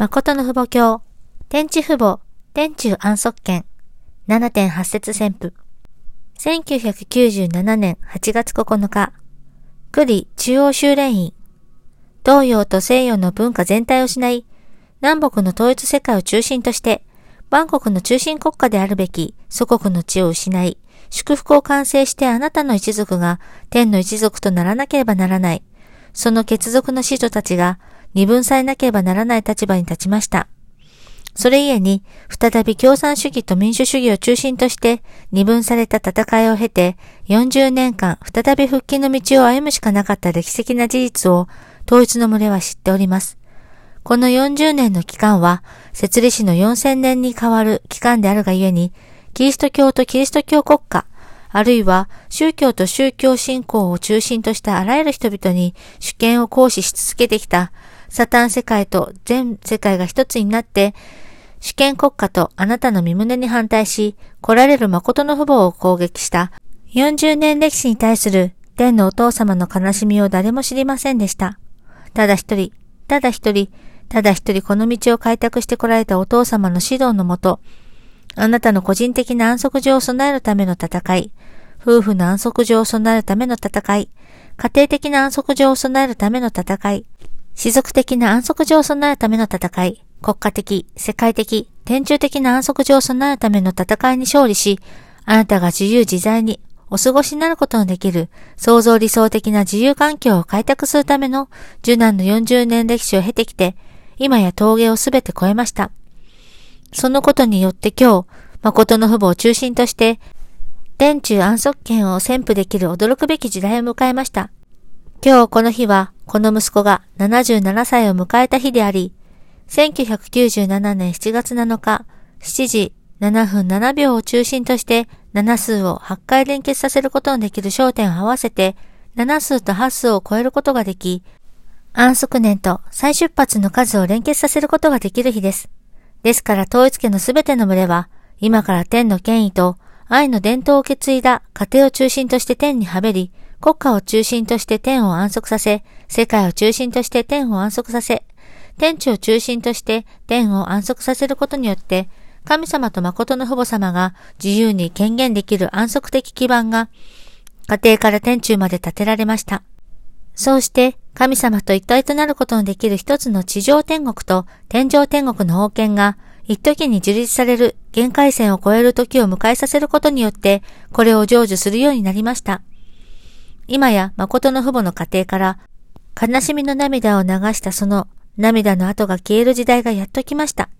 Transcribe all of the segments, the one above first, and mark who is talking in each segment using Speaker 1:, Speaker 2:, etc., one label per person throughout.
Speaker 1: 誠の父母教、天地父母、天中安息圏、7.8節旋風。1997年8月9日、九里中央修練院、東洋と西洋の文化全体を失い、南北の統一世界を中心として、万国の中心国家であるべき祖国の地を失い、祝福を完成してあなたの一族が天の一族とならなければならない。その血族の子女たちが二分されなければならない立場に立ちました。それゆえに、再び共産主義と民主主義を中心として二分された戦いを経て、40年間再び復帰の道を歩むしかなかった歴史的な事実を統一の群れは知っております。この40年の期間は、設立史の4000年に変わる期間であるがゆえに、キリスト教とキリスト教国家、あるいは宗教と宗教信仰を中心としたあらゆる人々に主権を行使し続けてきたサタン世界と全世界が一つになって、主権国家とあなたの身胸に反対し、来られる誠の父母を攻撃した40年歴史に対する天のお父様の悲しみを誰も知りませんでした。ただ一人、ただ一人、ただ一人この道を開拓して来られたお父様の指導のもと、あなたの個人的な安息上を備えるための戦い、夫婦の安息上を備えるための戦い、家庭的な安息上を備えるための戦い、士族的な安息上を備えるための戦い、国家的、世界的、天中的な安息上を備えるための戦いに勝利し、あなたが自由自在にお過ごしになることのできる創造理想的な自由環境を開拓するための受難の40年歴史を経てきて、今や峠をすべて超えました。そのことによって今日、誠の父母を中心として、天中安息権を宣布できる驚くべき時代を迎えました。今日この日は、この息子が77歳を迎えた日であり、1997年7月7日、7時7分7秒を中心として、7数を8回連結させることのできる焦点を合わせて、7数と8数を超えることができ、安息年と再出発の数を連結させることができる日です。ですから統一家のすべての群れは、今から天の権威と愛の伝統を受け継いだ家庭を中心として天にはべり、国家を中心として天を安息させ、世界を中心として天を安息させ、天地を中心として天を安息させることによって、神様と誠の父母様が自由に権限できる安息的基盤が、家庭から天中まで建てられました。そうして、神様と一体となることのできる一つの地上天国と天上天国の王権が、一時に樹立される限界線を超える時を迎えさせることによって、これを成就するようになりました。今や誠の父母の家庭から、悲しみの涙を流したその涙の跡が消える時代がやっと来ました。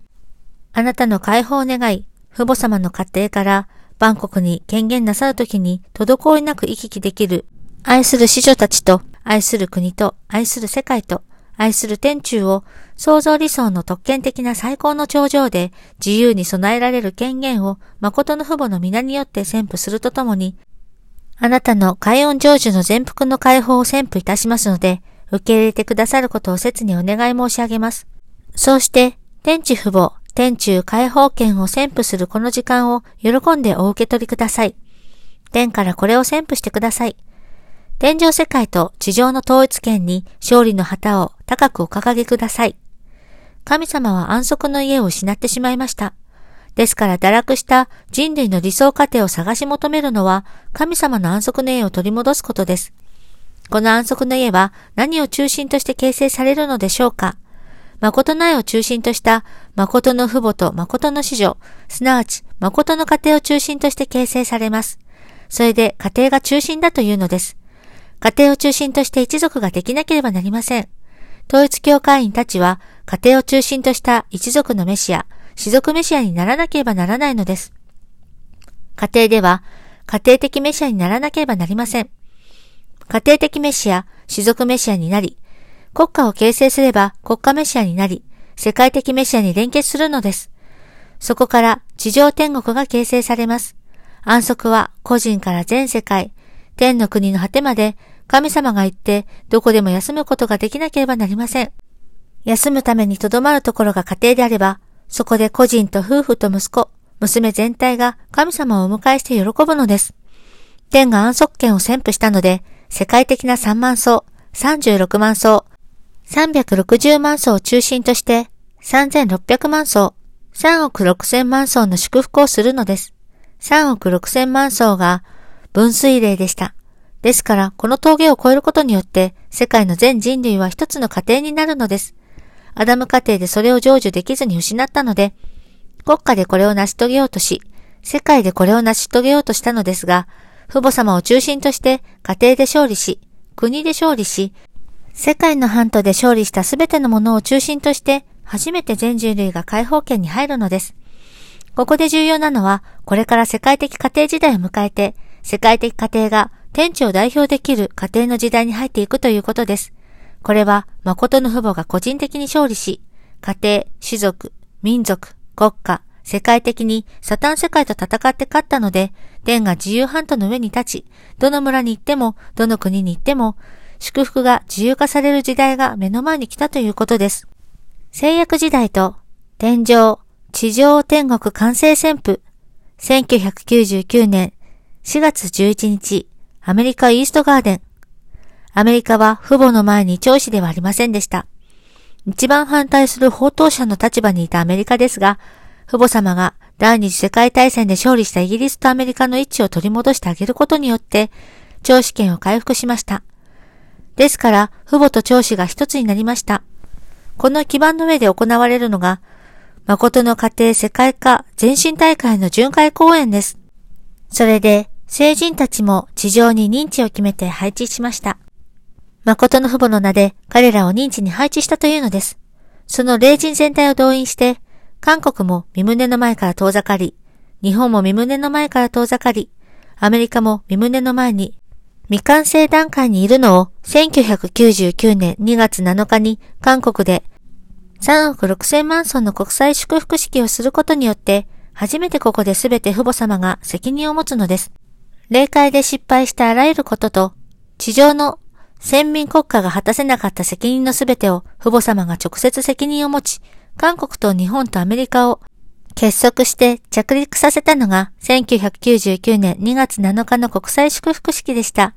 Speaker 1: あなたの解放を願い、父母様の家庭から万国に権限なさるときに滞りなく行き来できる愛する子女たちと愛する国と愛する世界と愛する天中を創造理想の特権的な最高の頂上で自由に備えられる権限を誠の父母の皆によって宣布するとともに、あなたの海音成就の全幅の解放を宣布いたしますので、受け入れてくださることを切にお願い申し上げます。そうして、天地父母、天中解放権を宣布するこの時間を喜んでお受け取りください。天からこれを宣布してください。天上世界と地上の統一権に勝利の旗を高くお掲げください。神様は安息の家を失ってしまいました。ですから堕落した人類の理想過程を探し求めるのは神様の安息の家を取り戻すことです。この安息の家は何を中心として形成されるのでしょうか？誠の愛を中心とした誠の父母と誠の子女、すなわち誠の家庭を中心として形成されます。それで家庭が中心だというのです。家庭を中心として一族ができなければなりません。統一教会員たちは家庭を中心とした一族のメシア、士族メシアにならなければならないのです。家庭では家庭的メシアにならなければなりません。家庭的メシア、士族メシアになり、国家を形成すれば国家メシアになり、世界的メシアに連結するのです。そこから地上天国が形成されます。安息は個人から全世界、天の国の果てまで神様が言ってどこでも休むことができなければなりません。休むためにとどまるところが家庭であれば、そこで個人と夫婦と息子、娘全体が神様をお迎えして喜ぶのです。天が安息権を宣布したので、世界的な3万層、36万層、360万層を中心として、3600万層、3億6000万層の祝福をするのです。3億6000万層が分水嶺でした。ですから、この峠を越えることによって、世界の全人類は一つの家庭になるのです。アダム家庭でそれを成就できずに失ったので、国家でこれを成し遂げようとし、世界でこれを成し遂げようとしたのですが、父母様を中心として家庭で勝利し、国で勝利し、世界の半島で勝利したすべてのものを中心として初めて全人類が解放圏に入るのです。ここで重要なのは、これから世界的家庭時代を迎えて、世界的家庭が天地を代表できる家庭の時代に入っていくということです。これは、誠の父母が個人的に勝利し、家庭、種族、民族、国家、世界的にサタン世界と戦って勝ったので、天が自由半島の上に立ち、どの村に行っても、どの国に行っても、祝福が自由化される時代が目の前に来たということです。制約時代と、天上、地上天国完成旋風、1999年4月11日、アメリカイーストガーデン。アメリカは父母の前に長子ではありませんでした。一番反対する宝刀者の立場にいたアメリカですが、父母様が第二次世界大戦で勝利したイギリスとアメリカの位置を取り戻してあげることによって、長子権を回復しました。ですから、父母と長子が一つになりました。この基盤の上で行われるのが、誠の家庭世界化全身大会の巡回公演です。それで、聖人たちも地上に認知を決めて配置しました。誠の父母の名で彼らを認知に配置したというのです。その霊人全体を動員して、韓国も身胸の前から遠ざかり、日本も身胸の前から遠ざかり、アメリカも身胸の前に未完成段階にいるのを1999年2月7日に韓国で3億6千万尊の国際祝福式をすることによって初めてここで全て父母様が責任を持つのです。霊界で失敗したあらゆることと、地上の先民国家が果たせなかった責任のすべてを父母様が直接責任を持ち、韓国と日本とアメリカを結束して着陸させたのが1999年2月7日の国際祝福式でした。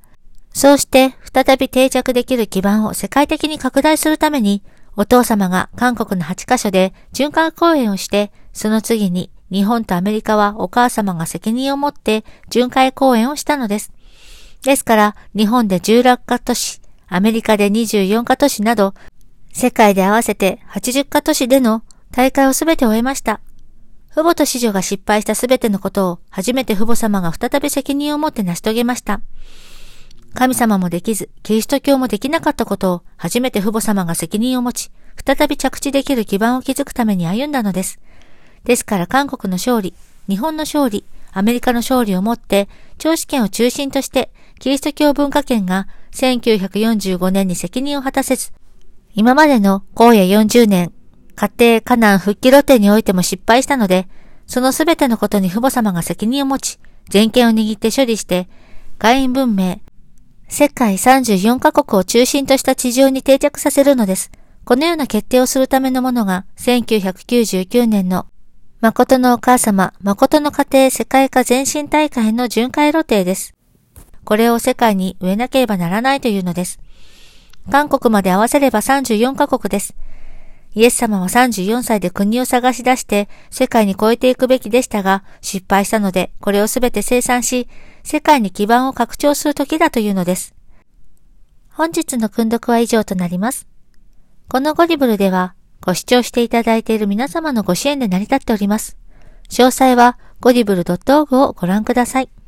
Speaker 1: そうして再び定着できる基盤を世界的に拡大するために、お父様が韓国の8カ所で循環公演をして、その次に日本とアメリカはお母様が責任を持って巡回公演をしたのです。ですから、日本で16カ都市、アメリカで24カ都市など、世界で合わせて80カ都市での大会をすべて終えました。父母と子女が失敗したすべてのことを初めて父母様が再び責任を持って成し遂げました。神様もできず、キリスト教もできなかったことを初めて父母様が責任を持ち、再び着地できる基盤を築くために歩んだのです。ですから韓国の勝利、日本の勝利、アメリカの勝利をもって、長子権を中心として、キリスト教文化圏が1945年に責任を果たせず、今までの荒野40年、家庭、カナン復帰露程においても失敗したので、そのすべてのことに父母様が責任を持ち、全権を握って処理して、外因文明、世界34カ国を中心とした地上に定着させるのです。このような決定をするためのものが1999年の誠のお母様、誠の家庭世界化全身大会の巡回露程です。これを世界に植えなければならないというのです。韓国まで合わせれば34カ国です。イエス様は34歳で国を探し出して世界に超えていくべきでしたが、失敗したのでこれをすべて生産し、世界に基盤を拡張する時だというのです。本日の訓読は以上となります。このゴリブルではご視聴していただいている皆様のご支援で成り立っております。詳細はゴディブル .org をご覧ください。